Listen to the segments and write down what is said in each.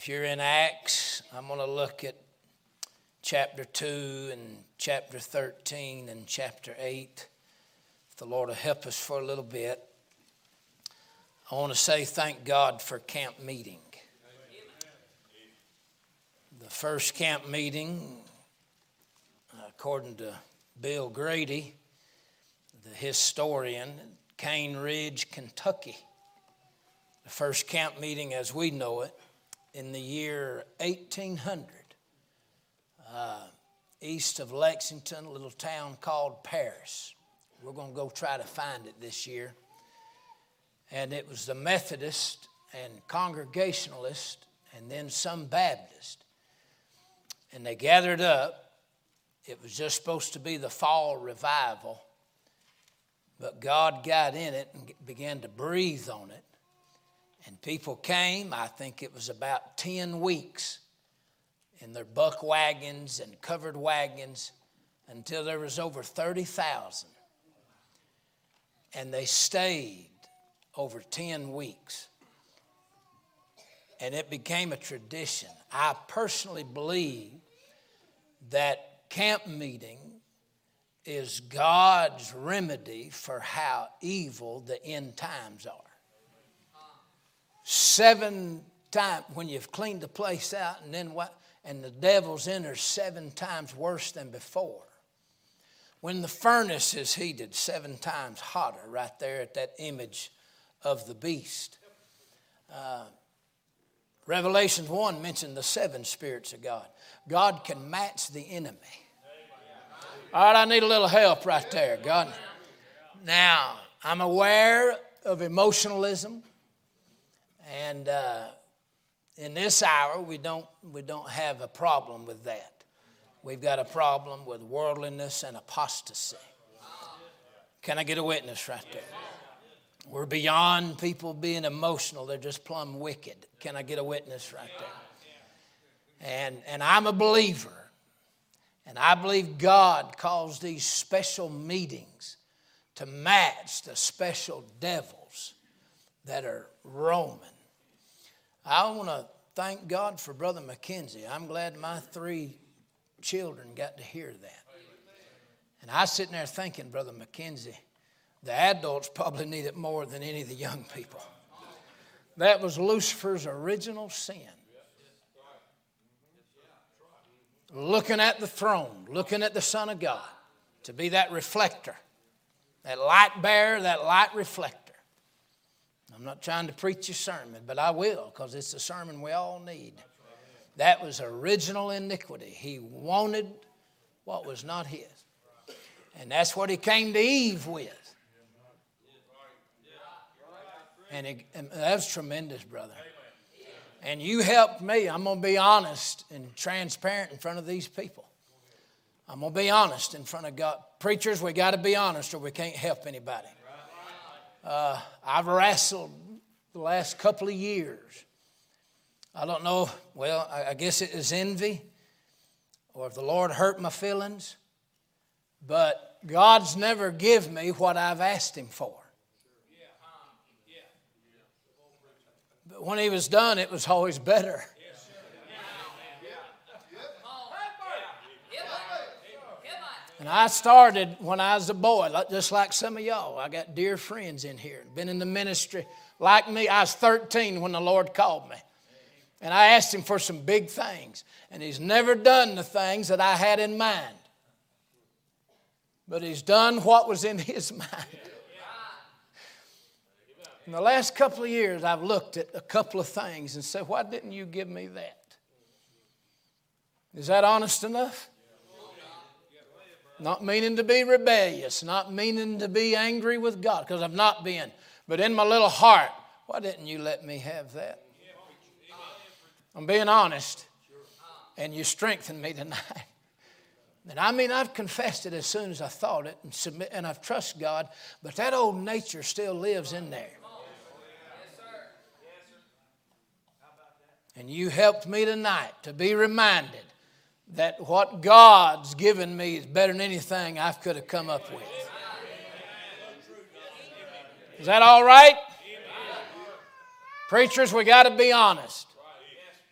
If you're in Acts, I'm going to look at chapter 2 and chapter 13 and chapter 8. If the Lord will help us for a little bit. I want to say thank God for camp meeting. The first camp meeting, according to Bill Grady, the historian, Cane Ridge, Kentucky. The first camp meeting as we know it in the year 1800, uh, east of Lexington, a little town called Paris. We're going to go try to find it this year. And it was the Methodist and Congregationalist and then some Baptist. And they gathered up. It was just supposed to be the fall revival. But God got in it and began to breathe on it. And people came, I think it was about 10 weeks, in their buck wagons and covered wagons until there was over 30,000. And they stayed over 10 weeks. And it became a tradition. I personally believe that camp meeting is God's remedy for how evil the end times are. Seven times, when you've cleaned the place out, and then what? And the devil's in there seven times worse than before. When the furnace is heated, seven times hotter, right there at that image of the beast. Uh, Revelations 1 mentioned the seven spirits of God. God can match the enemy. All right, I need a little help right there, God. Now, I'm aware of emotionalism, and uh, in this hour, we don't, we don't have a problem with that. We've got a problem with worldliness and apostasy. Can I get a witness right there? We're beyond people being emotional, they're just plumb wicked. Can I get a witness right there? And, and I'm a believer. And I believe God calls these special meetings to match the special devils that are roaming. I want to thank God for Brother McKenzie. I'm glad my three children got to hear that. And I sitting there thinking, Brother McKenzie, the adults probably need it more than any of the young people. That was Lucifer's original sin. Looking at the throne, looking at the Son of God, to be that reflector, that light bearer, that light reflector. I'm not trying to preach a sermon, but I will because it's a sermon we all need. That was original iniquity. He wanted what was not his. And that's what he came to Eve with. And, it, and that's tremendous, brother. And you helped me. I'm going to be honest and transparent in front of these people. I'm going to be honest in front of God. Preachers, we got to be honest or we can't help anybody. Uh, I've wrestled the last couple of years. I don't know, well, I guess it is envy or if the Lord hurt my feelings, but God's never give me what I've asked Him for. But when he was done, it was always better. And I started when I was a boy, just like some of y'all. I got dear friends in here, been in the ministry like me. I was 13 when the Lord called me. And I asked him for some big things. And he's never done the things that I had in mind. But he's done what was in his mind. In the last couple of years, I've looked at a couple of things and said, Why didn't you give me that? Is that honest enough? Not meaning to be rebellious, not meaning to be angry with God, because I've not been. But in my little heart, why didn't you let me have that? I'm being honest, and you strengthened me tonight. And I mean, I've confessed it as soon as I thought it and submit, and I've trusted God, but that old nature still lives in there. And you helped me tonight to be reminded that what God's given me is better than anything I could have come up with. Is that all right? Preachers, we got to be honest.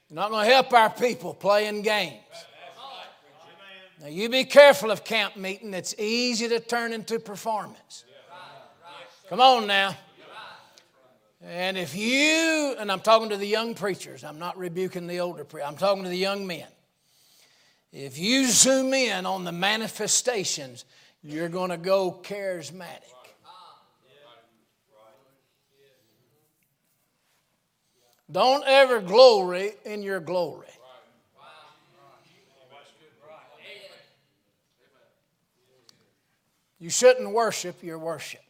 You're not going to help our people playing games. Now, you be careful of camp meeting. It's easy to turn into performance. Come on now. And if you, and I'm talking to the young preachers, I'm not rebuking the older preachers, I'm talking to the young men. If you zoom in on the manifestations, you're going to go charismatic. Don't ever glory in your glory. You shouldn't worship your worship.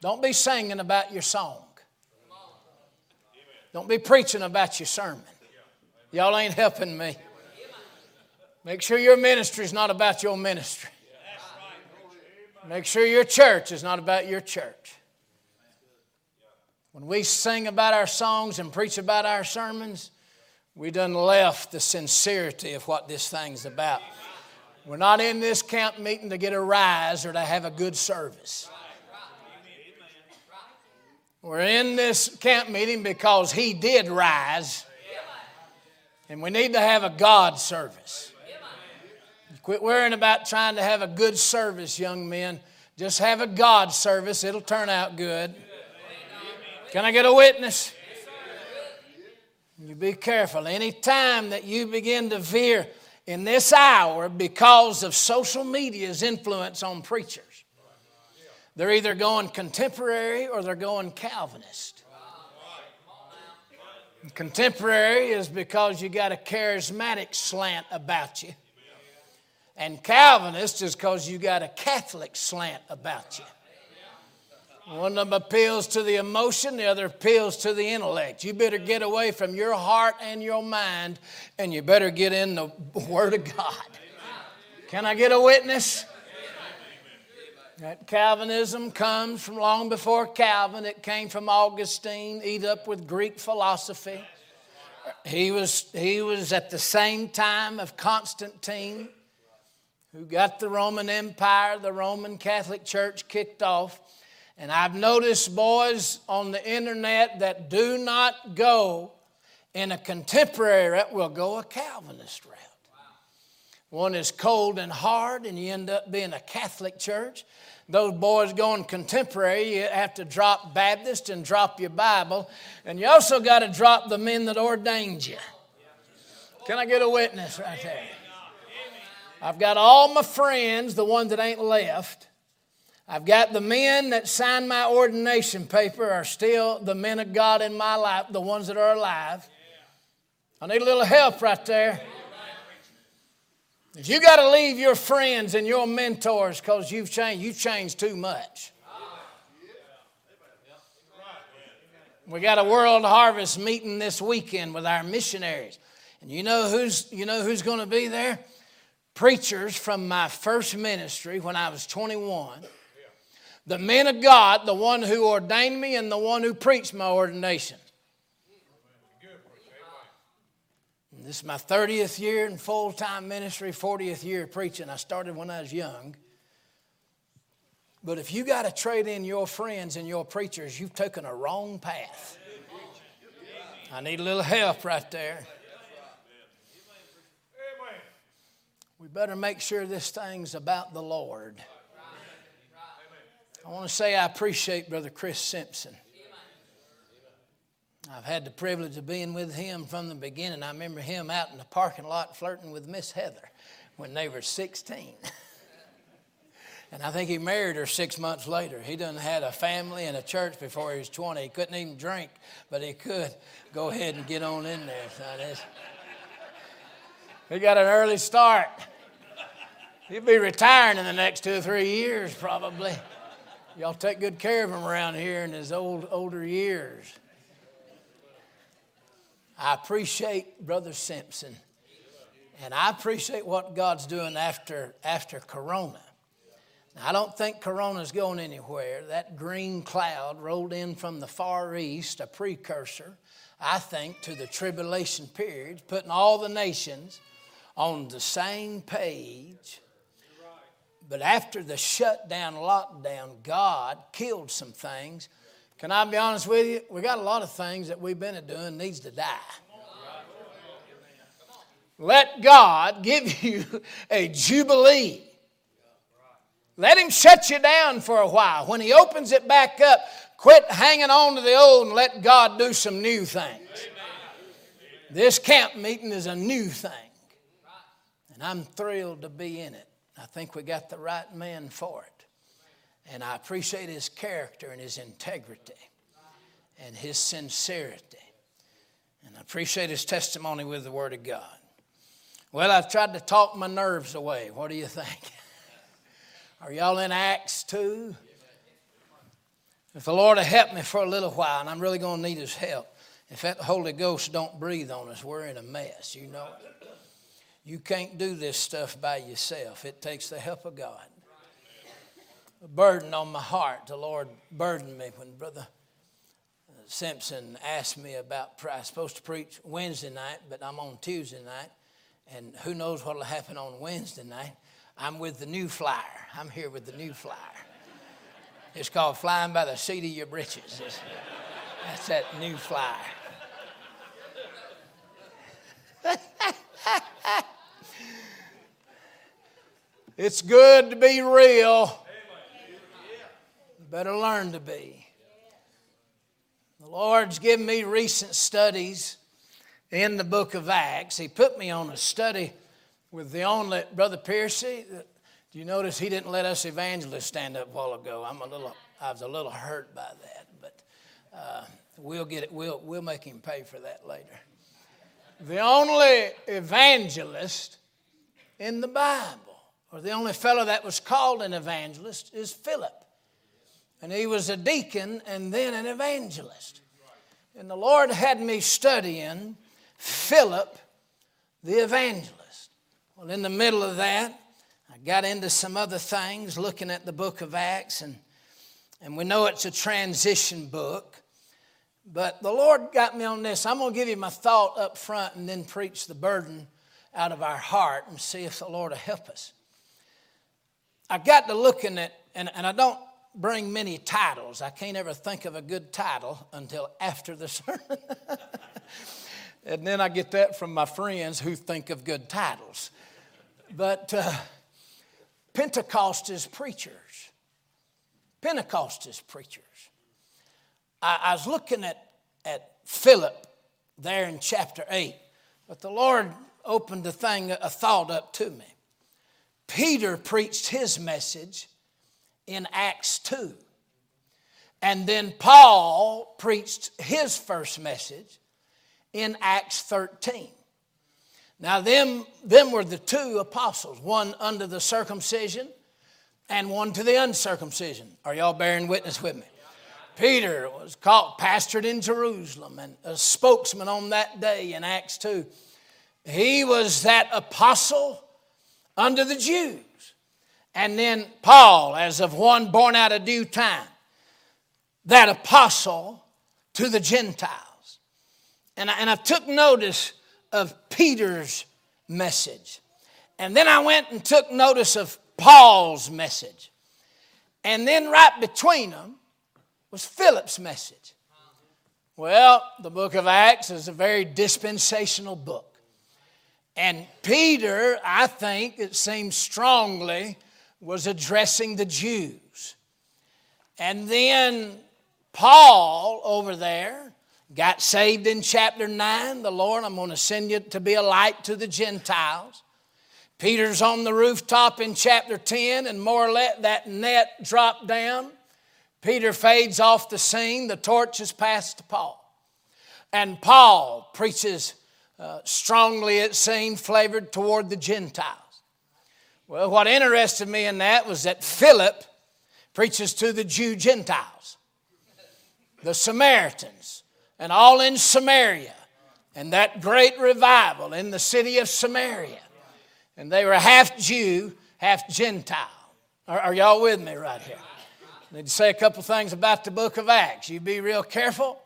Don't be singing about your song. Don't be preaching about your sermon. Y'all ain't helping me. Make sure your ministry is not about your ministry. Make sure your church is not about your church. When we sing about our songs and preach about our sermons, we done left the sincerity of what this thing's about. We're not in this camp meeting to get a rise or to have a good service. We're in this camp meeting because he did rise. And we need to have a God service. Quit worrying about trying to have a good service, young men. Just have a God service, it'll turn out good. Can I get a witness? You be careful. Any time that you begin to veer in this hour because of social media's influence on preachers, they're either going contemporary or they're going Calvinist. Contemporary is because you got a charismatic slant about you. And Calvinist is because you got a Catholic slant about you. One of them appeals to the emotion, the other appeals to the intellect. You better get away from your heart and your mind, and you better get in the Word of God. Can I get a witness? That Calvinism comes from long before Calvin. It came from Augustine, eat up with Greek philosophy. He was, he was at the same time of Constantine, who got the Roman Empire, the Roman Catholic Church kicked off. And I've noticed boys on the internet that do not go in a contemporary route, will go a Calvinist route. One is cold and hard, and you end up being a Catholic church. Those boys going contemporary, you have to drop Baptist and drop your Bible, and you also got to drop the men that ordained you. Can I get a witness right there? I've got all my friends, the ones that ain't left. I've got the men that signed my ordination paper are still the men of God in my life, the ones that are alive. I need a little help right there. If you got to leave your friends and your mentors because you've changed, you've changed too much. We got a World Harvest meeting this weekend with our missionaries. And you know who's you know who's going to be there? Preachers from my first ministry when I was 21. The men of God, the one who ordained me and the one who preached my ordination. This is my 30th year in full time ministry, 40th year preaching. I started when I was young. But if you got to trade in your friends and your preachers, you've taken a wrong path. I need a little help right there. We better make sure this thing's about the Lord. I want to say I appreciate Brother Chris Simpson. I've had the privilege of being with him from the beginning. I remember him out in the parking lot flirting with Miss Heather when they were 16. and I think he married her six months later. He done had a family and a church before he was 20. He couldn't even drink, but he could go ahead and get on in there. So he got an early start. He'll be retiring in the next two or three years, probably. Y'all take good care of him around here in his old older years. I appreciate Brother Simpson. And I appreciate what God's doing after, after Corona. Now, I don't think Corona's going anywhere. That green cloud rolled in from the Far East, a precursor, I think, to the tribulation period, putting all the nations on the same page. But after the shutdown, lockdown, God killed some things Can I be honest with you? We got a lot of things that we've been doing needs to die. Let God give you a jubilee. Let Him shut you down for a while. When He opens it back up, quit hanging on to the old and let God do some new things. This camp meeting is a new thing. And I'm thrilled to be in it. I think we got the right man for it. And I appreciate his character and his integrity and his sincerity. And I appreciate his testimony with the Word of God. Well, I've tried to talk my nerves away. What do you think? Are y'all in Acts 2? If the Lord will help me for a little while, and I'm really going to need his help, if that Holy Ghost don't breathe on us, we're in a mess, you know. You can't do this stuff by yourself. It takes the help of God. Burden on my heart. The Lord burdened me when Brother Simpson asked me about, I was supposed to preach Wednesday night, but I'm on Tuesday night. And who knows what will happen on Wednesday night. I'm with the new flyer. I'm here with the new flyer. It's called Flying by the Seat of Your Britches. That's that new flyer. it's good to be real. Better learn to be. The Lord's given me recent studies in the book of Acts. He put me on a study with the only Brother Piercy. Do you notice he didn't let us evangelists stand up a while ago? I'm a little, I was a little hurt by that, but uh, we'll get it. We'll, we'll make him pay for that later. The only evangelist in the Bible, or the only fellow that was called an evangelist, is Philip. And he was a deacon and then an evangelist. And the Lord had me studying Philip the evangelist. Well, in the middle of that, I got into some other things looking at the book of Acts, and, and we know it's a transition book. But the Lord got me on this. I'm going to give you my thought up front and then preach the burden out of our heart and see if the Lord will help us. I got to looking at, and, and I don't bring many titles. I can't ever think of a good title until after the sermon. And then I get that from my friends who think of good titles. But uh, Pentecostist preachers. Pentecost is preachers. I, I was looking at, at Philip there in chapter 8, but the Lord opened a thing, a thought up to me. Peter preached his message in Acts 2. And then Paul preached his first message in Acts 13. Now, them, them were the two apostles, one under the circumcision and one to the uncircumcision. Are y'all bearing witness with me? Peter was called, pastored in Jerusalem, and a spokesman on that day in Acts 2. He was that apostle under the Jews. And then Paul, as of one born out of due time, that apostle to the Gentiles. And I, and I took notice of Peter's message. And then I went and took notice of Paul's message. And then right between them was Philip's message. Well, the book of Acts is a very dispensational book. And Peter, I think, it seems strongly, was addressing the Jews. And then Paul over there got saved in chapter 9. The Lord, I'm going to send you to be a light to the Gentiles. Peter's on the rooftop in chapter 10, and more or less that net dropped down. Peter fades off the scene. The torch is passed to Paul. And Paul preaches uh, strongly, it seemed, flavored toward the Gentiles. Well, what interested me in that was that Philip preaches to the Jew Gentiles, the Samaritans and all in Samaria. And that great revival in the city of Samaria. And they were half Jew, half Gentile. Are, are y'all with me right here? I need to say a couple things about the book of Acts. You be real careful.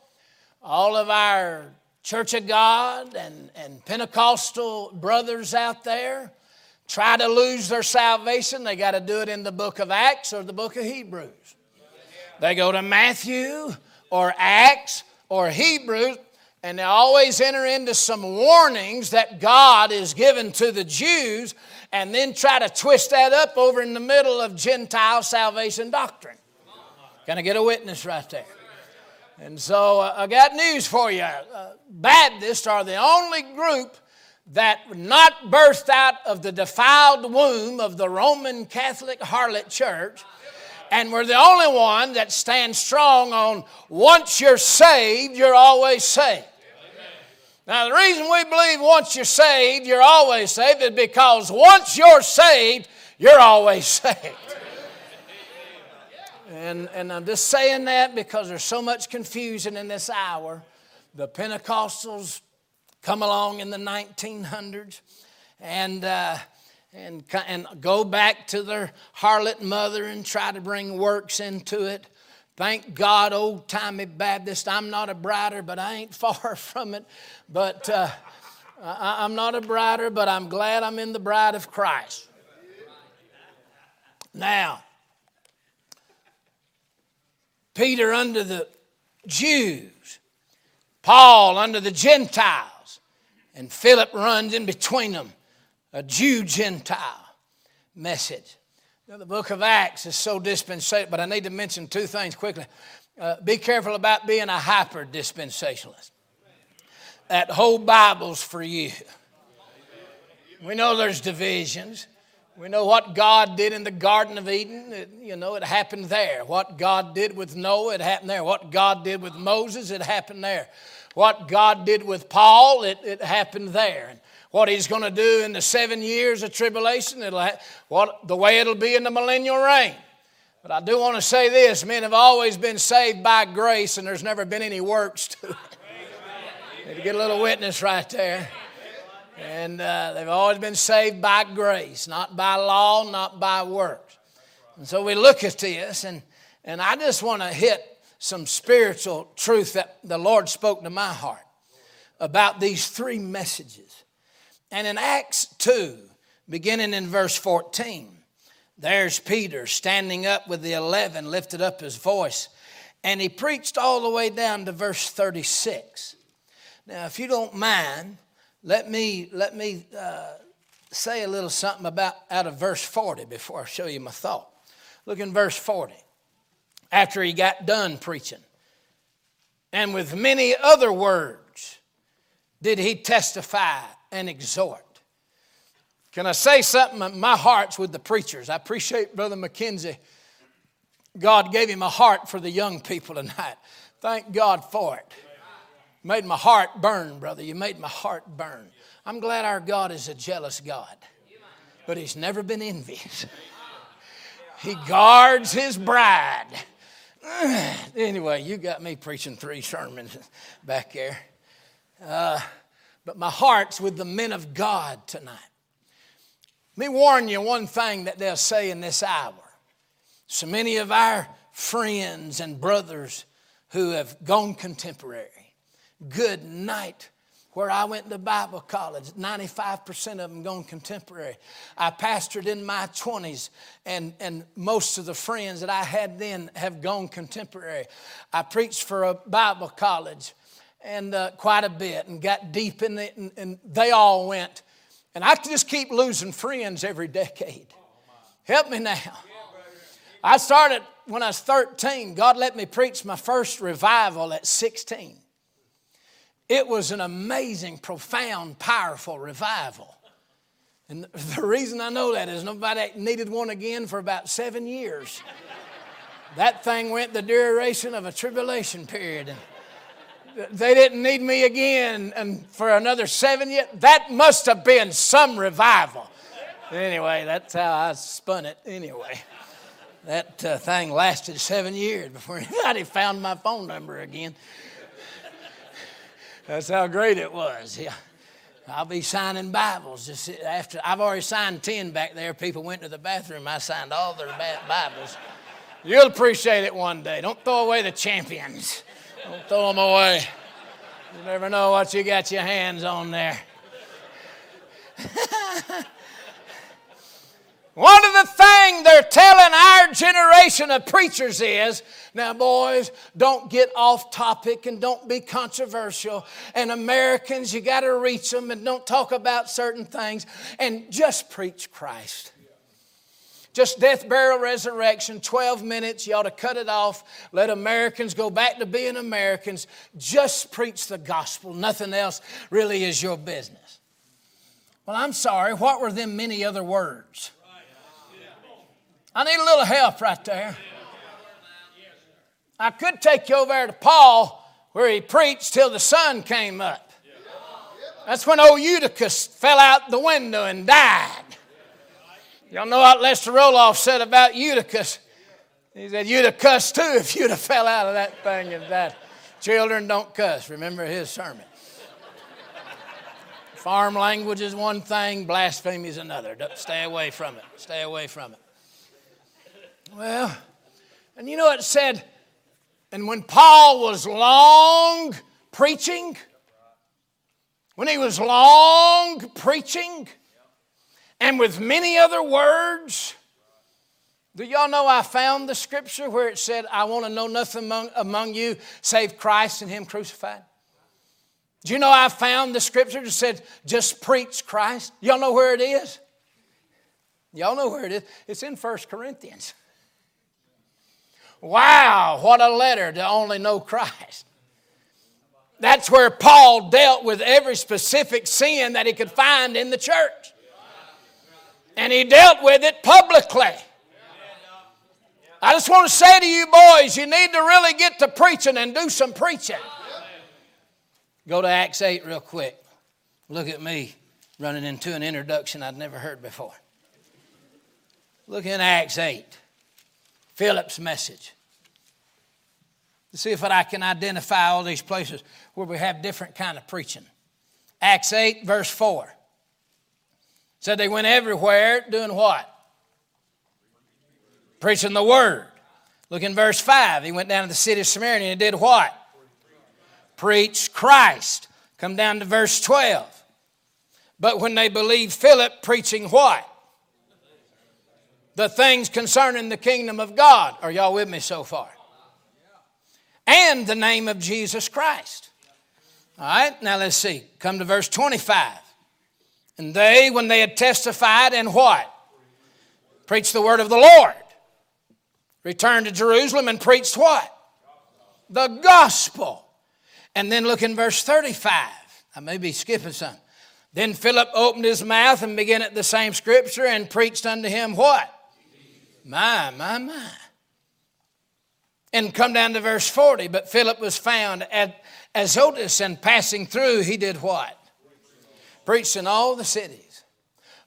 All of our Church of God and, and Pentecostal brothers out there try to lose their salvation, they got to do it in the book of Acts or the book of Hebrews. They go to Matthew or Acts or Hebrews, and they always enter into some warnings that God is given to the Jews and then try to twist that up over in the middle of Gentile salvation doctrine. Can I get a witness right there? And so uh, I got news for you. Uh, Baptists are the only group that not burst out of the defiled womb of the Roman Catholic harlot church. And we're the only one that stands strong on once you're saved, you're always saved. Now, the reason we believe once you're saved, you're always saved is because once you're saved, you're always saved. And, and I'm just saying that because there's so much confusion in this hour. The Pentecostals come along in the 1900s and, uh, and, and go back to their harlot mother and try to bring works into it. Thank God, old timey Baptist. I'm not a brighter, but I ain't far from it. But uh, I, I'm not a brighter, but I'm glad I'm in the bride of Christ. Now, Peter under the Jews, Paul under the Gentiles, and Philip runs in between them, a Jew Gentile message. Now, the book of Acts is so dispensational, but I need to mention two things quickly. Uh, be careful about being a hyper dispensationalist. That whole Bible's for you. We know there's divisions. We know what God did in the Garden of Eden. It, you know, it happened there. What God did with Noah, it happened there. What God did with Moses, it happened there. What God did with Paul, it, it happened there. And what He's going to do in the seven years of tribulation, it'll ha- what, the way it'll be in the millennial reign. But I do want to say this men have always been saved by grace, and there's never been any works to it. Need to get a little witness right there. And uh, they've always been saved by grace, not by law, not by works. And so we look at this, and, and I just want to hit some spiritual truth that the Lord spoke to my heart about these three messages. And in Acts 2, beginning in verse 14, there's Peter standing up with the eleven, lifted up his voice, and he preached all the way down to verse 36. Now, if you don't mind, let me, let me uh, say a little something about out of verse 40 before I show you my thought. Look in verse 40. After he got done preaching, and with many other words did he testify and exhort. Can I say something? My heart's with the preachers. I appreciate Brother McKenzie. God gave him a heart for the young people tonight. Thank God for it made my heart burn, brother. You made my heart burn. I'm glad our God is a jealous God, but He's never been envious. He guards His bride. Anyway, you got me preaching three sermons back there. Uh, but my heart's with the men of God tonight. Let me warn you one thing that they'll say in this hour. So many of our friends and brothers who have gone contemporary good night where I went to Bible college. 95% of them gone contemporary. I pastored in my 20s, and, and most of the friends that I had then have gone contemporary. I preached for a Bible college and uh, quite a bit and got deep in it, and, and they all went. And I just keep losing friends every decade. Help me now. I started when I was 13. God let me preach my first revival at 16. It was an amazing, profound, powerful revival. And the reason I know that is nobody needed one again for about seven years. that thing went the duration of a tribulation period. They didn't need me again and for another seven years. That must have been some revival. Anyway, that's how I spun it anyway. That uh, thing lasted seven years before anybody found my phone number again. That's how great it was. Yeah. I'll be signing Bibles just after I've already signed 10 back there. People went to the bathroom. I signed all their Bibles. You'll appreciate it one day. Don't throw away the champions. Don't throw them away. You never know what you got your hands on there. One of the things they're telling our generation of preachers is now, boys, don't get off topic and don't be controversial. And Americans, you got to reach them and don't talk about certain things and just preach Christ. Just death, burial, resurrection, 12 minutes. You ought to cut it off. Let Americans go back to being Americans. Just preach the gospel. Nothing else really is your business. Well, I'm sorry. What were them many other words? I need a little help right there. I could take you over there to Paul where he preached till the sun came up. That's when old Eutychus fell out the window and died. Y'all know what Lester Roloff said about Eutychus? He said, You'd have cussed too if you'd have fell out of that thing and died. Children don't cuss. Remember his sermon. Farm language is one thing, blasphemy is another. Stay away from it. Stay away from it. Well, and you know it said, and when Paul was long preaching, when he was long preaching, and with many other words, do y'all know I found the scripture where it said, I want to know nothing among, among you save Christ and Him crucified? Do you know I found the scripture that said, just preach Christ? Y'all know where it is? Y'all know where it is? It's in First Corinthians. Wow, what a letter to only know Christ. That's where Paul dealt with every specific sin that he could find in the church. And he dealt with it publicly. I just want to say to you boys, you need to really get to preaching and do some preaching. Go to Acts 8 real quick. Look at me running into an introduction I'd never heard before. Look in Acts 8. Philip's message. To see if I can identify all these places where we have different kind of preaching. Acts 8, verse 4. Said they went everywhere doing what? Preaching the word. Look in verse 5. He went down to the city of Samaria and did what? Preach Christ. Come down to verse 12. But when they believed Philip preaching what? The things concerning the kingdom of God. Are y'all with me so far? And the name of Jesus Christ. All right, now let's see. Come to verse 25. And they, when they had testified and what? Preached the word of the Lord. Returned to Jerusalem and preached what? The gospel. And then look in verse 35. I may be skipping some. Then Philip opened his mouth and began at the same scripture and preached unto him what? My, my, my. And come down to verse 40. But Philip was found at Azotus, and passing through, he did what? Preached in all the cities.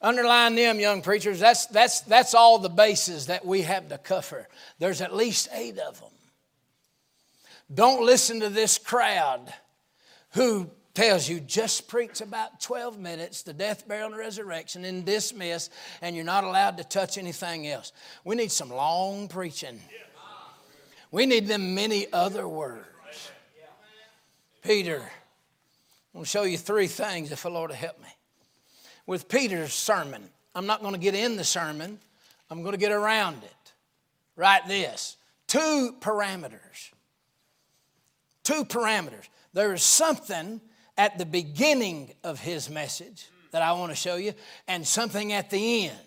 Underline them, young preachers. That's, that's, that's all the bases that we have to cover. There's at least eight of them. Don't listen to this crowd who tells you just preach about 12 minutes, the death, burial, and resurrection, and dismiss, and you're not allowed to touch anything else. We need some long preaching. We need them many other words. Peter, I'm going to show you three things if the Lord will help me. With Peter's sermon, I'm not going to get in the sermon, I'm going to get around it. Write this two parameters. Two parameters. There is something at the beginning of his message that I want to show you, and something at the end.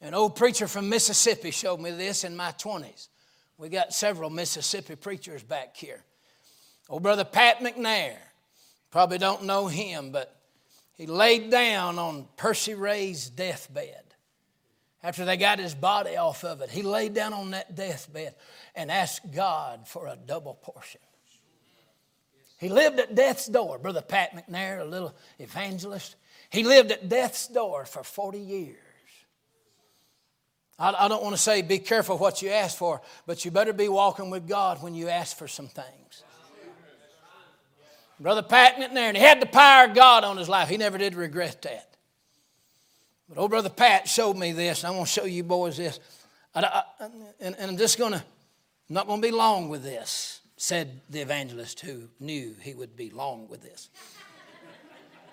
An old preacher from Mississippi showed me this in my 20s. We got several Mississippi preachers back here. Old brother Pat McNair, probably don't know him, but he laid down on Percy Ray's deathbed. After they got his body off of it, he laid down on that deathbed and asked God for a double portion. He lived at death's door. Brother Pat McNair, a little evangelist, he lived at death's door for 40 years. I, I don't want to say be careful what you ask for, but you better be walking with God when you ask for some things. Brother Pat McNair, and he had the power of God on his life. He never did regret that. But old Brother Pat showed me this, and I want to show you boys this. I, I, and, and I'm just going to, not going to be long with this said the evangelist who knew he would be long with this.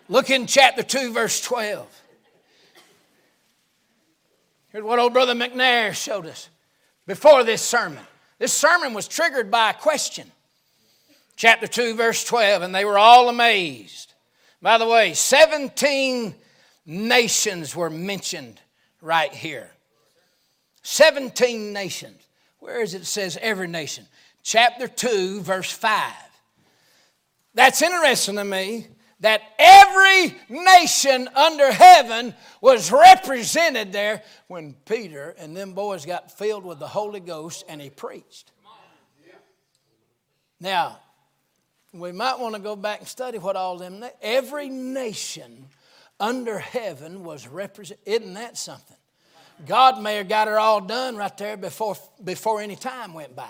Look in chapter 2, verse 12. Here's what old brother McNair showed us before this sermon. This sermon was triggered by a question. Chapter 2, verse 12, and they were all amazed. By the way, 17 nations were mentioned right here. 17 nations. Where is it? It says every nation. Chapter 2, verse 5. That's interesting to me that every nation under heaven was represented there when Peter and them boys got filled with the Holy Ghost and he preached. Now, we might want to go back and study what all them every nation under heaven was represented. Isn't that something? God may have got it all done right there before, before any time went by.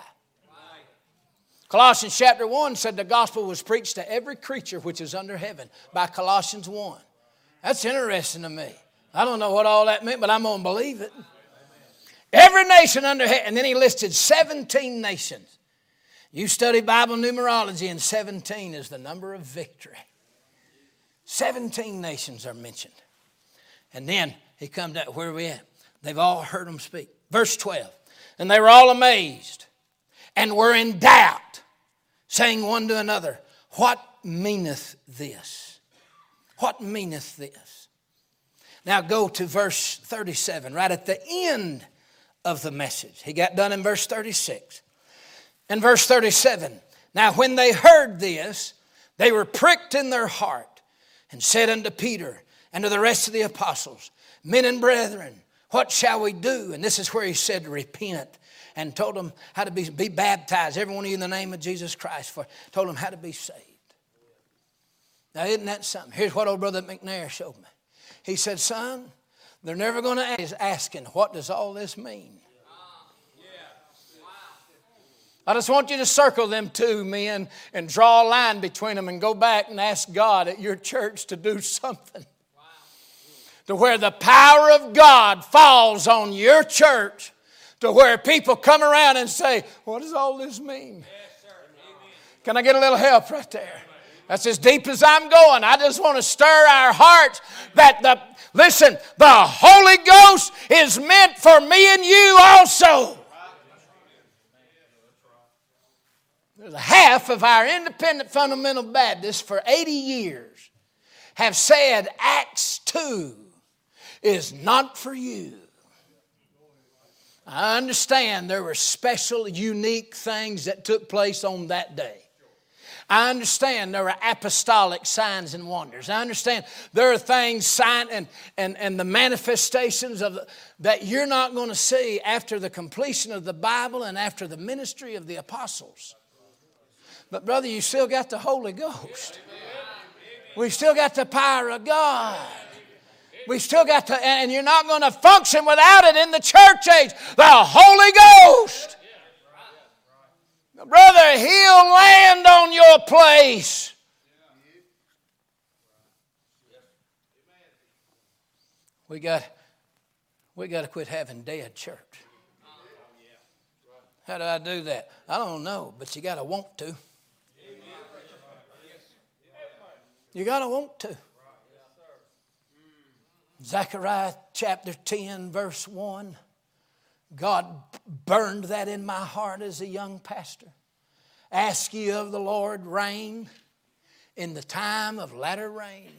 Colossians chapter 1 said the gospel was preached to every creature which is under heaven by Colossians 1. That's interesting to me. I don't know what all that meant, but I'm going to believe it. Every nation under heaven. And then he listed 17 nations. You study Bible numerology, and 17 is the number of victory. 17 nations are mentioned. And then he comes out, where are we at? They've all heard him speak. Verse 12. And they were all amazed and were in doubt, saying one to another, What meaneth this? What meaneth this? Now go to verse 37, right at the end of the message. He got done in verse 36. In verse 37, now when they heard this, they were pricked in their heart and said unto Peter and to the rest of the apostles, Men and brethren, what shall we do? And this is where he said, Repent and told them how to be, be baptized, every one of you in the name of Jesus Christ, for told them how to be saved. Now, isn't that something? Here's what old brother McNair showed me. He said, Son, they're never going to ask, asking, What does all this mean? I just want you to circle them two men and draw a line between them and go back and ask God at your church to do something. To where the power of God falls on your church to where people come around and say, What does all this mean? Can I get a little help right there? That's as deep as I'm going. I just want to stir our hearts that the, listen, the Holy Ghost is meant for me and you also. There's a half of our independent fundamental Baptists for 80 years have said Acts 2 is not for you. I understand there were special, unique things that took place on that day. I understand there are apostolic signs and wonders. I understand there are things, sign and, and, and the manifestations of that you're not going to see after the completion of the Bible and after the ministry of the apostles. But, brother, you still got the Holy Ghost. We've still got the power of God. We still got to, and you're not going to function without it in the church age. The Holy Ghost. Brother, He'll land on your place. We got, we got to quit having dead church. How do I do that? I don't know, but you got to want to. You got to want to. Zechariah chapter 10, verse 1. God burned that in my heart as a young pastor. Ask ye of the Lord rain in the time of latter rain.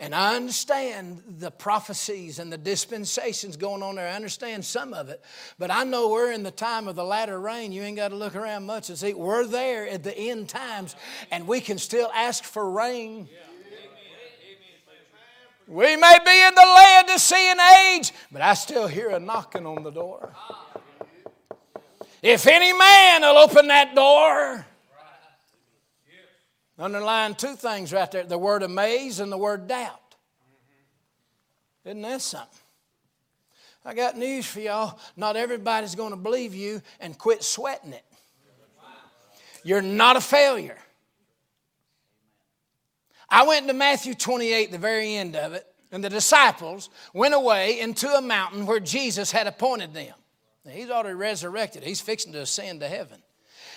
And I understand the prophecies and the dispensations going on there. I understand some of it. But I know we're in the time of the latter rain. You ain't got to look around much and see. We're there at the end times, and we can still ask for rain. Yeah. We may be in the Laodicean age, but I still hear a knocking on the door. If any man will open that door, underline two things right there the word amaze and the word doubt. Isn't that something? I got news for y'all. Not everybody's going to believe you and quit sweating it. You're not a failure. I went to Matthew 28, the very end of it, and the disciples went away into a mountain where Jesus had appointed them. Now, he's already resurrected, he's fixing to ascend to heaven.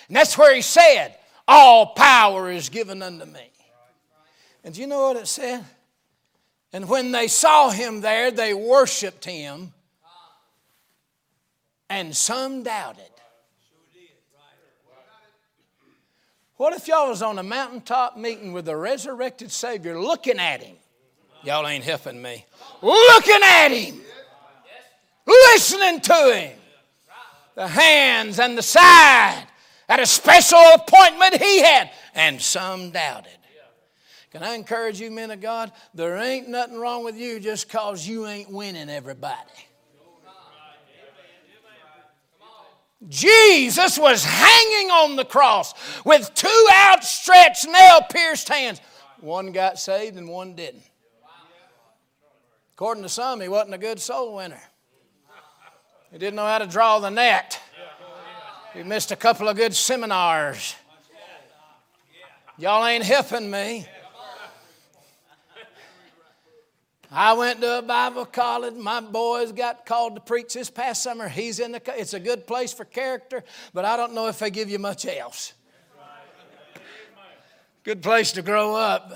And that's where he said, All power is given unto me. And do you know what it said? And when they saw him there, they worshiped him, and some doubted. What if y'all was on a mountaintop meeting with the resurrected Savior looking at him? Y'all ain't helping me. Looking at him, listening to him, the hands and the side at a special appointment he had, and some doubted. Can I encourage you, men of God? There ain't nothing wrong with you just because you ain't winning everybody. Jesus was hanging on the cross with two outstretched, nail pierced hands. One got saved and one didn't. According to some, he wasn't a good soul winner. He didn't know how to draw the net. He missed a couple of good seminars. Y'all ain't helping me. I went to a Bible college. My boys got called to preach this past summer. He's in the. It's a good place for character, but I don't know if they give you much else. Good place to grow up,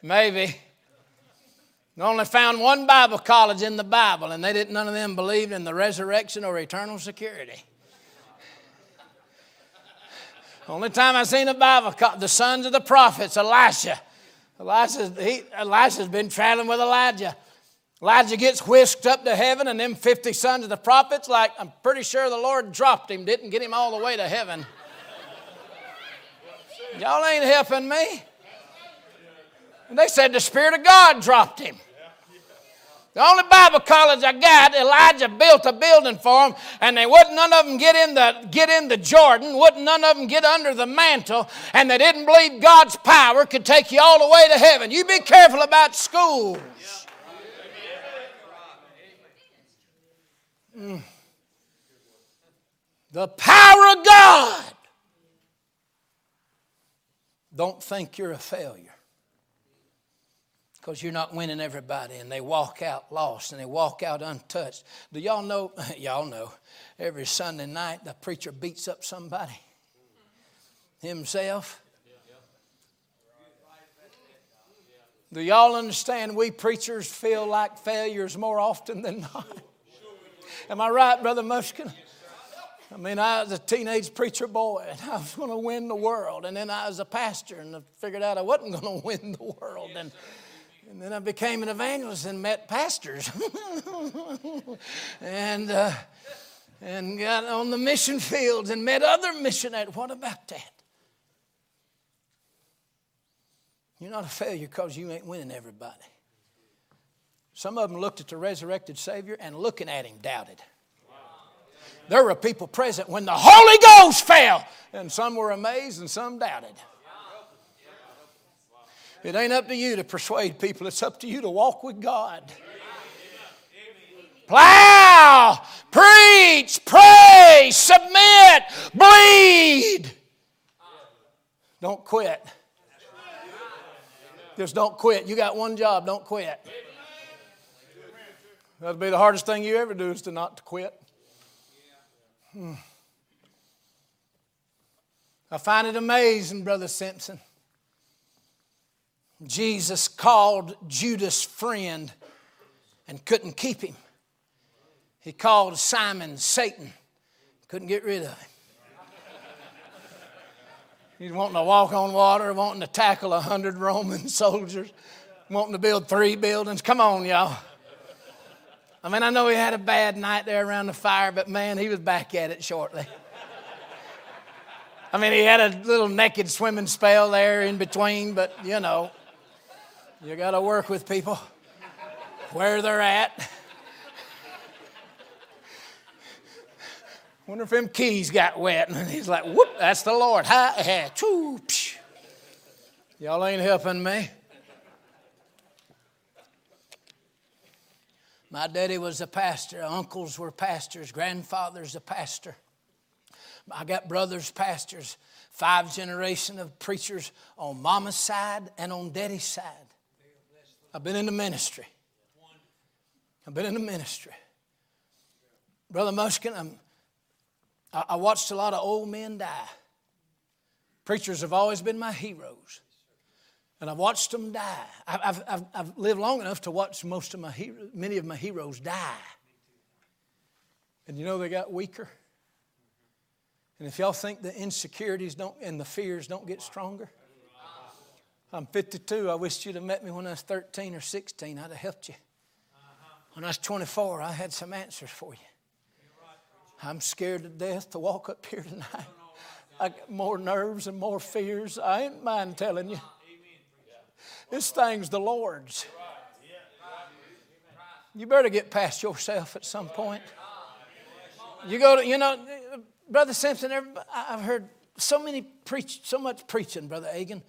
maybe. I only found one Bible college in the Bible, and they didn't. None of them believed in the resurrection or eternal security. Only time I seen a Bible, college, the sons of the prophets, Elisha Elijah, he, Elisha's been traveling with Elijah. Elijah gets whisked up to heaven, and them 50 sons of the prophets, like, I'm pretty sure the Lord dropped him, didn't get him all the way to heaven. Y'all ain't helping me. And they said the Spirit of God dropped him. The only Bible college I got, Elijah built a building for them, and they wouldn't none of them get in the get in the Jordan, wouldn't none of them get under the mantle, and they didn't believe God's power could take you all the way to heaven. You be careful about schools. Mm. The power of God. Don't think you're a failure because you're not winning everybody and they walk out lost and they walk out untouched. Do y'all know? Y'all know. Every Sunday night, the preacher beats up somebody himself. Do y'all understand we preachers feel like failures more often than not? Am I right, Brother Mushkin? I mean, I was a teenage preacher boy and I was going to win the world. And then I was a pastor and I figured out I wasn't going to win the world. And and then I became an evangelist and met pastors. and, uh, and got on the mission fields and met other missionaries. What about that? You're not a failure because you ain't winning everybody. Some of them looked at the resurrected Savior and looking at him doubted. There were people present when the Holy Ghost fell, and some were amazed and some doubted. It ain't up to you to persuade people, it's up to you to walk with God. Plow, preach, pray, submit, bleed. Don't quit. Just don't quit. You got one job, don't quit. That'll be the hardest thing you ever do is to not to quit. Hmm. I find it amazing, Brother Simpson. Jesus called Judas friend and couldn't keep him. He called Simon Satan, couldn't get rid of him. He's wanting to walk on water, wanting to tackle a hundred Roman soldiers, wanting to build three buildings. Come on, y'all. I mean, I know he had a bad night there around the fire, but man, he was back at it shortly. I mean, he had a little naked swimming spell there in between, but you know. You got to work with people where they're at. Wonder if them keys got wet. And he's like, whoop, that's the Lord. Hi, hi, choo. Y'all ain't helping me. My daddy was a pastor, uncles were pastors, grandfather's a pastor. I got brothers, pastors, five generation of preachers on mama's side and on daddy's side. I've been in the ministry. I've been in the ministry. Brother Mushkin, I'm, I watched a lot of old men die. Preachers have always been my heroes. And I've watched them die. I've, I've, I've lived long enough to watch most of my heroes, many of my heroes die. And you know they got weaker. And if y'all think the insecurities don't and the fears don't get stronger, I'm 52. I wish you'd have met me when I was 13 or 16. I'd have helped you. When I was 24, I had some answers for you. I'm scared to death to walk up here tonight. I got more nerves and more fears. I ain't mind telling you. This thing's the Lord's. You better get past yourself at some point. You go to, you know, Brother Simpson, I've heard so many preach, so much preaching, Brother Agin,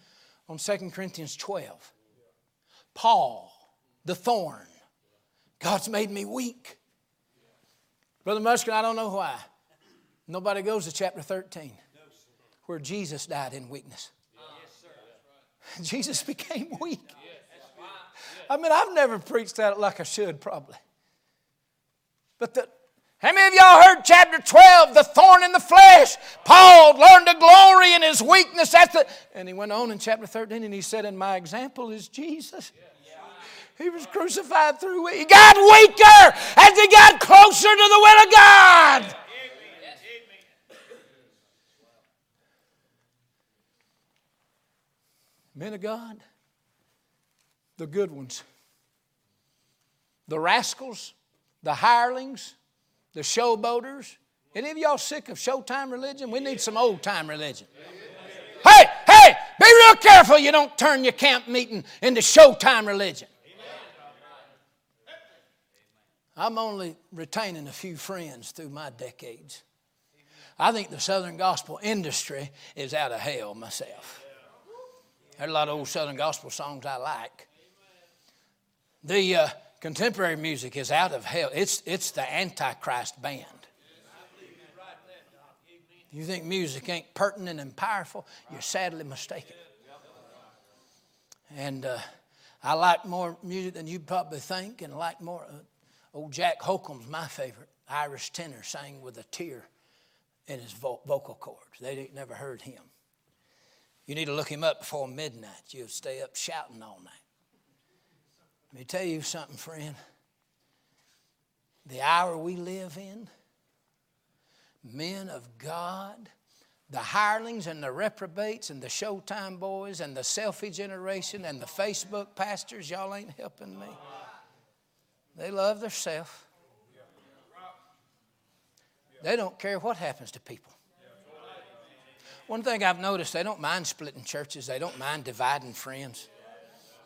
on 2 Corinthians 12. Paul, the thorn. God's made me weak. Brother Muskin, I don't know why. Nobody goes to chapter 13 where Jesus died in weakness. Jesus became weak. I mean, I've never preached that like I should, probably. But the, how many of y'all heard chapter 12, the thorn in the flesh? Paul learned to glory in his weakness. That's the, and he went on in chapter 13 and he said, And my example is Jesus. He was crucified through it. He got weaker as he got closer to the will of God. Men of God, the good ones, the rascals, the hirelings, the showboaters. Any of y'all sick of showtime religion? We need some old time religion. Hey, hey, be real careful you don't turn your camp meeting into showtime religion. I'm only retaining a few friends through my decades. I think the Southern gospel industry is out of hell myself. There's a lot of old Southern gospel songs I like. The uh, contemporary music is out of hell. It's, it's the Antichrist band. You think music ain't pertinent and powerful? You're sadly mistaken. And uh, I like more music than you probably think, and I like more. Uh, Old Jack Holcomb's my favorite. Irish tenor sang with a tear in his vocal cords. They never heard him. You need to look him up before midnight. You'll stay up shouting all night. Let me tell you something, friend. The hour we live in, men of God, the hirelings and the reprobates and the Showtime boys and the selfie generation and the Facebook pastors, y'all ain't helping me. They love themselves. They don't care what happens to people. One thing I've noticed, they don't mind splitting churches. They don't mind dividing friends.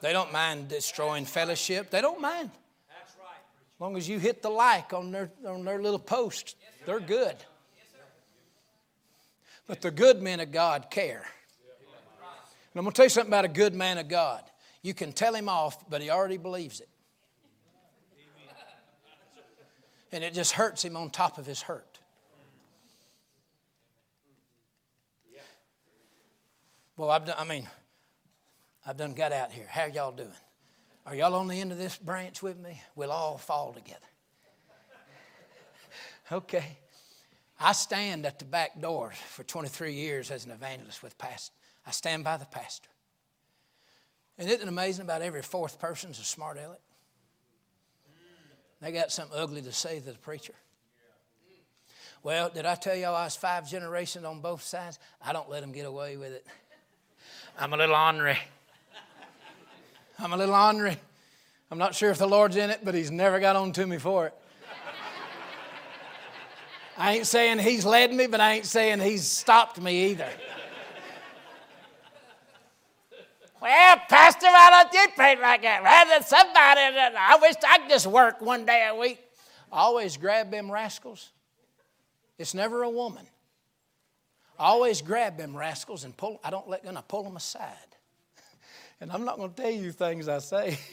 They don't mind destroying fellowship. They don't mind. As long as you hit the like on their, on their little post, they're good. But the good men of God care. And I'm going to tell you something about a good man of God. You can tell him off, but he already believes it. and it just hurts him on top of his hurt. Well, I've done, I mean, I've done got out here. How y'all doing? Are y'all on the end of this branch with me? We'll all fall together. okay. I stand at the back door for 23 years as an evangelist with pastor. I stand by the pastor. And isn't it amazing about every fourth person's a smart aleck? They got something ugly to say to the preacher. Well, did I tell y'all I was five generations on both sides? I don't let them get away with it. I'm a little ornery. I'm a little ornery. I'm not sure if the Lord's in it, but He's never got on to me for it. I ain't saying He's led me, but I ain't saying He's stopped me either. Well, Pastor, don't you pray like that? Rather than somebody, that I wish I could just work one day a week. always grab them rascals. It's never a woman. I always grab them rascals and pull. I don't let them. I pull them aside. And I'm not going to tell you things I say.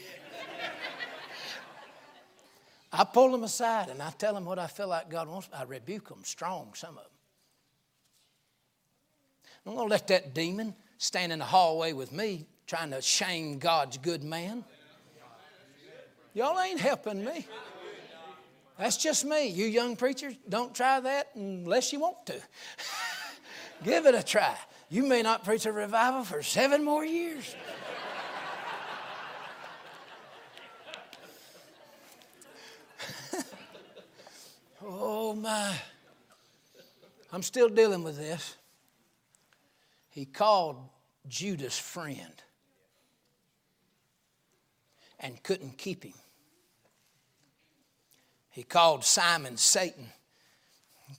I pull them aside and I tell them what I feel like God wants. I rebuke them strong, some of them. I'm going to let that demon stand in the hallway with me trying to shame God's good man. Y'all ain't helping me. That's just me. You young preachers, don't try that unless you want to. Give it a try. You may not preach a revival for seven more years. Oh, my. I'm still dealing with this. He called Judas friend and couldn't keep him. He called Simon Satan.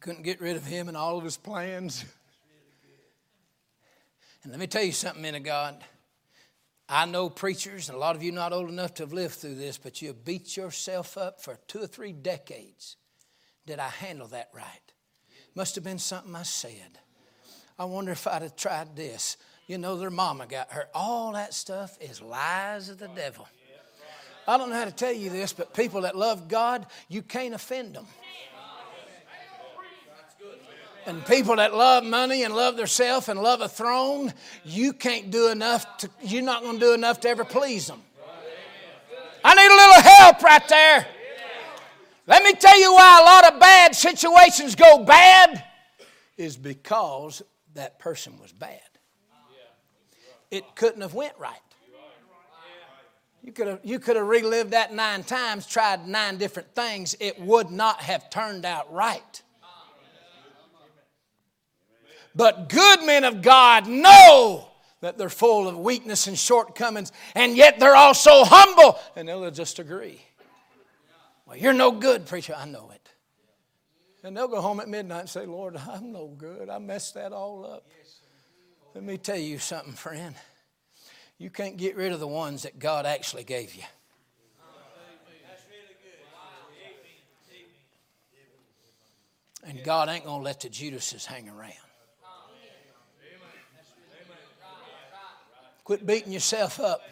Couldn't get rid of him and all of his plans. And let me tell you something, men of God. I know preachers, and a lot of you not old enough to have lived through this, but you beat yourself up for two or three decades. Did I handle that right? Must have been something I said. I wonder if I'd have tried this. You know, their mama got hurt. All that stuff is lies of the devil. I don't know how to tell you this, but people that love God, you can't offend them. And people that love money and love self and love a throne, you can't do enough to, you're not going to do enough to ever please them. I need a little help right there. Let me tell you why a lot of bad situations go bad is because that person was bad. It couldn't have went right. You could have, you could have relived that nine times, tried nine different things. It would not have turned out right. But good men of God know that they're full of weakness and shortcomings, and yet they're also humble, and they'll just agree. Well, you're no good, preacher. I know it. And they'll go home at midnight and say, Lord, I'm no good. I messed that all up. Let me tell you something, friend. You can't get rid of the ones that God actually gave you. And God ain't going to let the Judases hang around. Quit beating yourself up.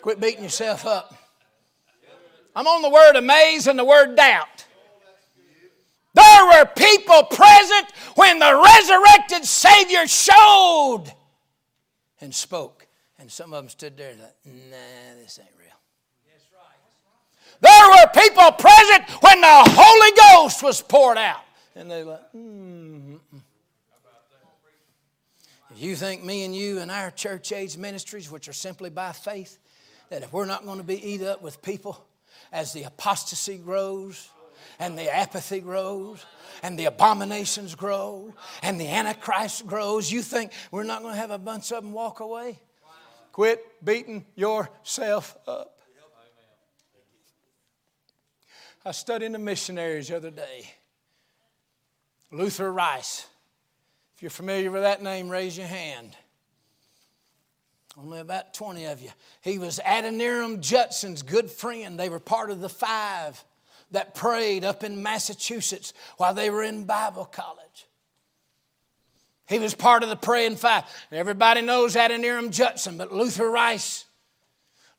Quit beating yourself up. I'm on the word amaze and the word doubt. There were people present when the resurrected Savior showed and spoke. And some of them stood there and like, nah, this ain't real. There were people present when the Holy Ghost was poured out. And they like, hmm. If you think me and you and our church age ministries, which are simply by faith, that if we're not going to be eat up with people as the apostasy grows and the apathy grows and the abominations grow and the antichrist grows, you think we're not going to have a bunch of them walk away? Quit beating yourself up. I studied the missionaries the other day. Luther Rice. If you're familiar with that name, raise your hand. Only about 20 of you. He was Adoniram Judson's good friend. They were part of the five that prayed up in Massachusetts while they were in Bible college. He was part of the praying five. And Everybody knows Adoniram Judson, but Luther Rice,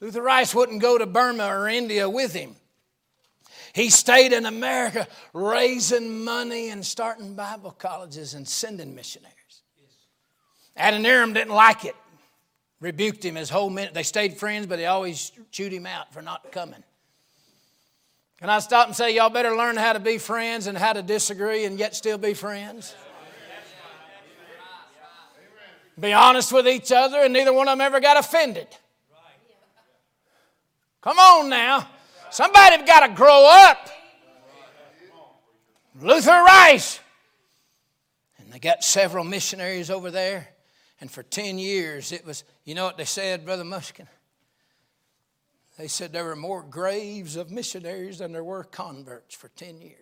Luther Rice wouldn't go to Burma or India with him. He stayed in America raising money and starting Bible colleges and sending missionaries. Adoniram didn't like it, rebuked him his whole minute. They stayed friends, but they always chewed him out for not coming. Can I stop and say, y'all better learn how to be friends and how to disagree and yet still be friends? Be honest with each other, and neither one of them ever got offended. Come on now. Somebody got to grow up. Luther Rice. And they got several missionaries over there. And for 10 years, it was, you know what they said, Brother Muskin? They said there were more graves of missionaries than there were converts for 10 years.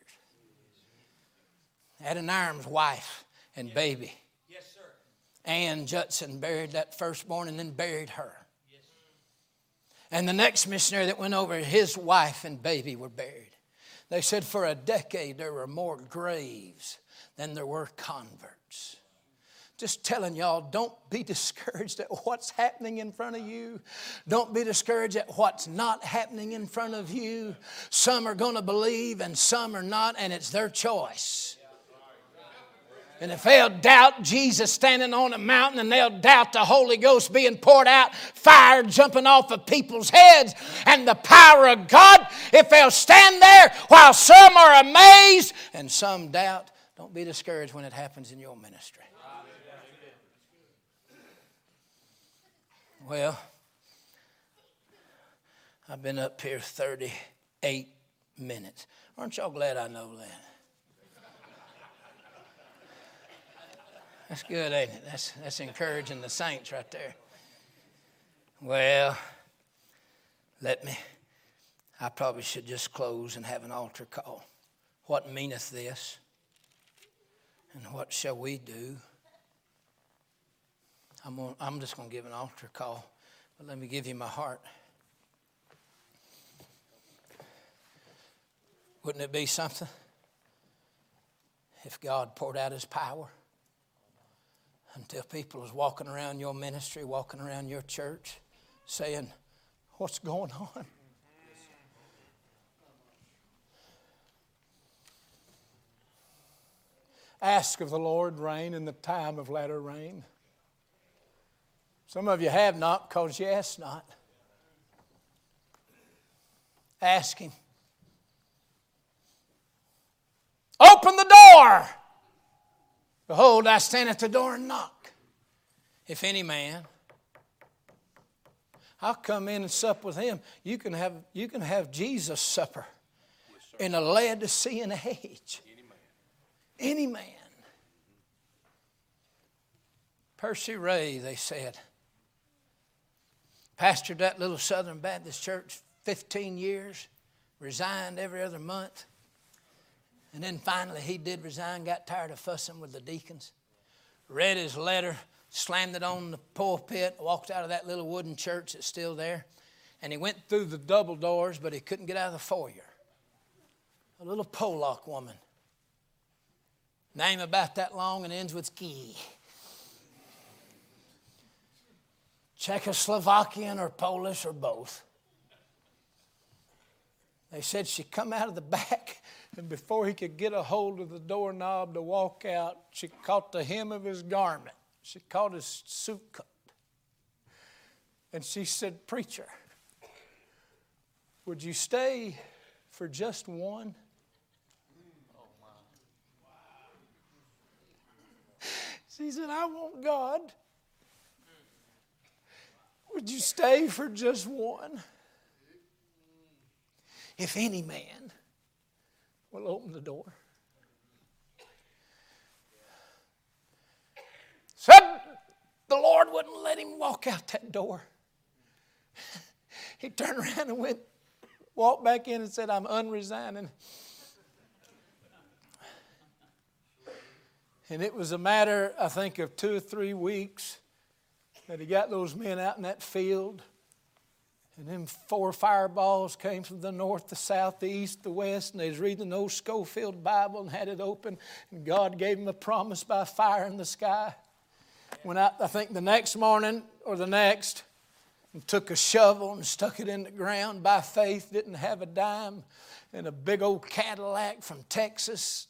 Adoniram's wife and baby Yes, sir. Ann Judson buried that firstborn and then buried her. And the next missionary that went over, his wife and baby were buried. They said for a decade there were more graves than there were converts. Just telling y'all, don't be discouraged at what's happening in front of you. Don't be discouraged at what's not happening in front of you. Some are going to believe and some are not, and it's their choice. And if they'll doubt Jesus standing on a mountain and they'll doubt the Holy Ghost being poured out, fire jumping off of people's heads, and the power of God, if they'll stand there while some are amazed and some doubt, don't be discouraged when it happens in your ministry. Well, I've been up here 38 minutes. Aren't y'all glad I know that? That's good, ain't it? That's, that's encouraging the saints right there. Well, let me. I probably should just close and have an altar call. What meaneth this? And what shall we do? I'm, I'm just going to give an altar call, but let me give you my heart. Wouldn't it be something if God poured out his power until people was walking around your ministry, walking around your church, saying, What's going on? Ask of the Lord rain in the time of latter rain. Some of you have not because you ask not. Ask Him. Open the door. Behold, I stand at the door and knock. If any man, I'll come in and sup with him. You can have, you can have Jesus' supper yes, in a Laodicean age. Any man. Any man. Percy Ray, they said, pastored that little Southern Baptist church 15 years, resigned every other month. And then finally he did resign, got tired of fussing with the deacons, read his letter, slammed it on the pulpit, walked out of that little wooden church that's still there. And he went through the double doors, but he couldn't get out of the foyer. A little Polak woman. Name about that long and ends with key. Czechoslovakian or Polish or both. They said she come out of the back, and before he could get a hold of the doorknob to walk out, she caught the hem of his garment. She caught his suit coat. And she said, Preacher, would you stay for just one? She said, I want God. Would you stay for just one? If any man will open the door. Said the Lord wouldn't let him walk out that door. he turned around and went, walked back in and said, I'm unresigning. And it was a matter, I think, of two or three weeks that he got those men out in that field. And then four fireballs came from the north, the south, the east, the west, and they was reading the old Scofield Bible and had it open. And God gave them a promise by fire in the sky. Went out, I think, the next morning or the next, and took a shovel and stuck it in the ground by faith, didn't have a dime, and a big old Cadillac from Texas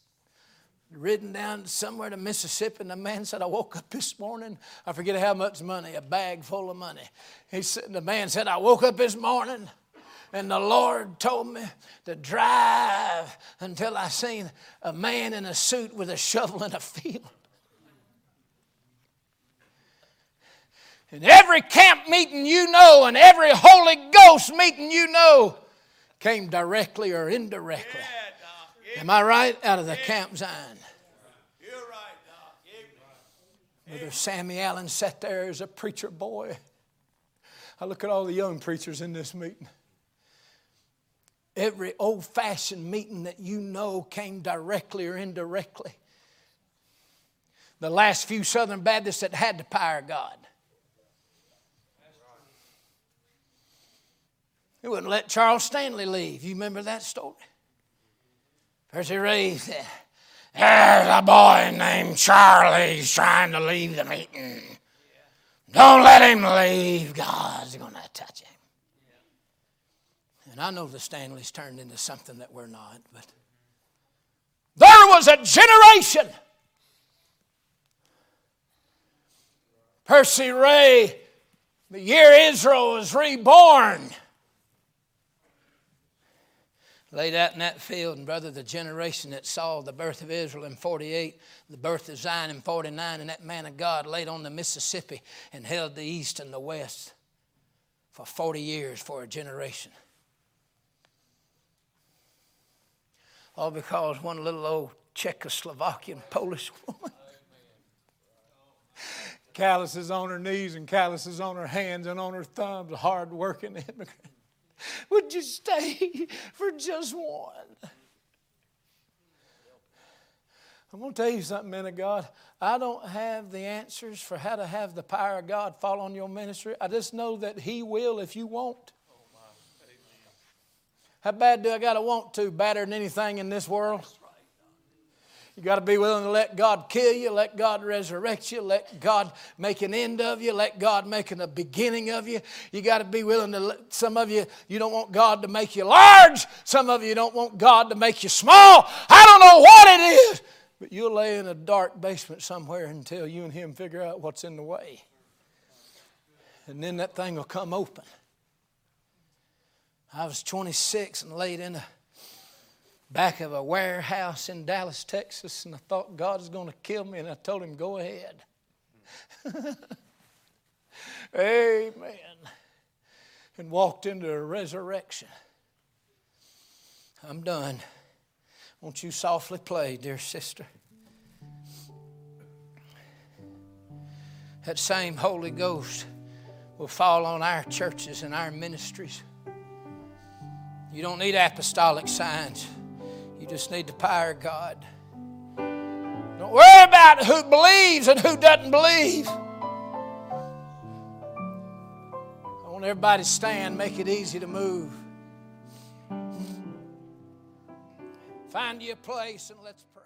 ridden down somewhere to Mississippi, and the man said, I woke up this morning, I forget how much money, a bag full of money. He said, the man said, I woke up this morning and the Lord told me to drive until I seen a man in a suit with a shovel in a field. And every camp meeting you know, and every Holy Ghost meeting you know, came directly or indirectly. Am I right? Out of the Camp Zion. You're right, Brother Sammy Allen sat there as a preacher boy. I look at all the young preachers in this meeting. Every old fashioned meeting that you know came directly or indirectly. The last few Southern Baptists that had the power of God. He wouldn't let Charles Stanley leave. You remember that story? Percy Ray said, There's a boy named Charlie. Trying to leave the meeting. Don't let him leave. God's going to touch him. And I know the Stanleys turned into something that we're not, but there was a generation. Percy Ray, the year Israel was reborn laid out in that field. And, brother, the generation that saw the birth of Israel in 48, the birth of Zion in 49, and that man of God laid on the Mississippi and held the east and the west for 40 years for a generation. All because one little old Czechoslovakian Polish woman calluses on her knees and calluses on her hands and on her thumbs, hard working immigrant. Would you stay for just one? I'm going to tell you something, man of God. I don't have the answers for how to have the power of God fall on your ministry. I just know that He will if you won't. How bad do I got to want to? Better than anything in this world? You got to be willing to let God kill you, let God resurrect you, let God make an end of you, let God make a beginning of you. You got to be willing to, let, some of you, you don't want God to make you large. Some of you don't want God to make you small. I don't know what it is, but you'll lay in a dark basement somewhere until you and Him figure out what's in the way. And then that thing will come open. I was 26 and laid in a back of a warehouse in Dallas, Texas, and I thought God was going to kill me, and I told him, Go ahead. Amen. And walked into a resurrection. I'm done. Won't you softly play, dear sister? That same Holy Ghost will fall on our churches and our ministries. You don't need apostolic signs. You just need the power of God. Don't worry about who believes and who doesn't believe. I want everybody to stand, make it easy to move. Find you a place and let's pray.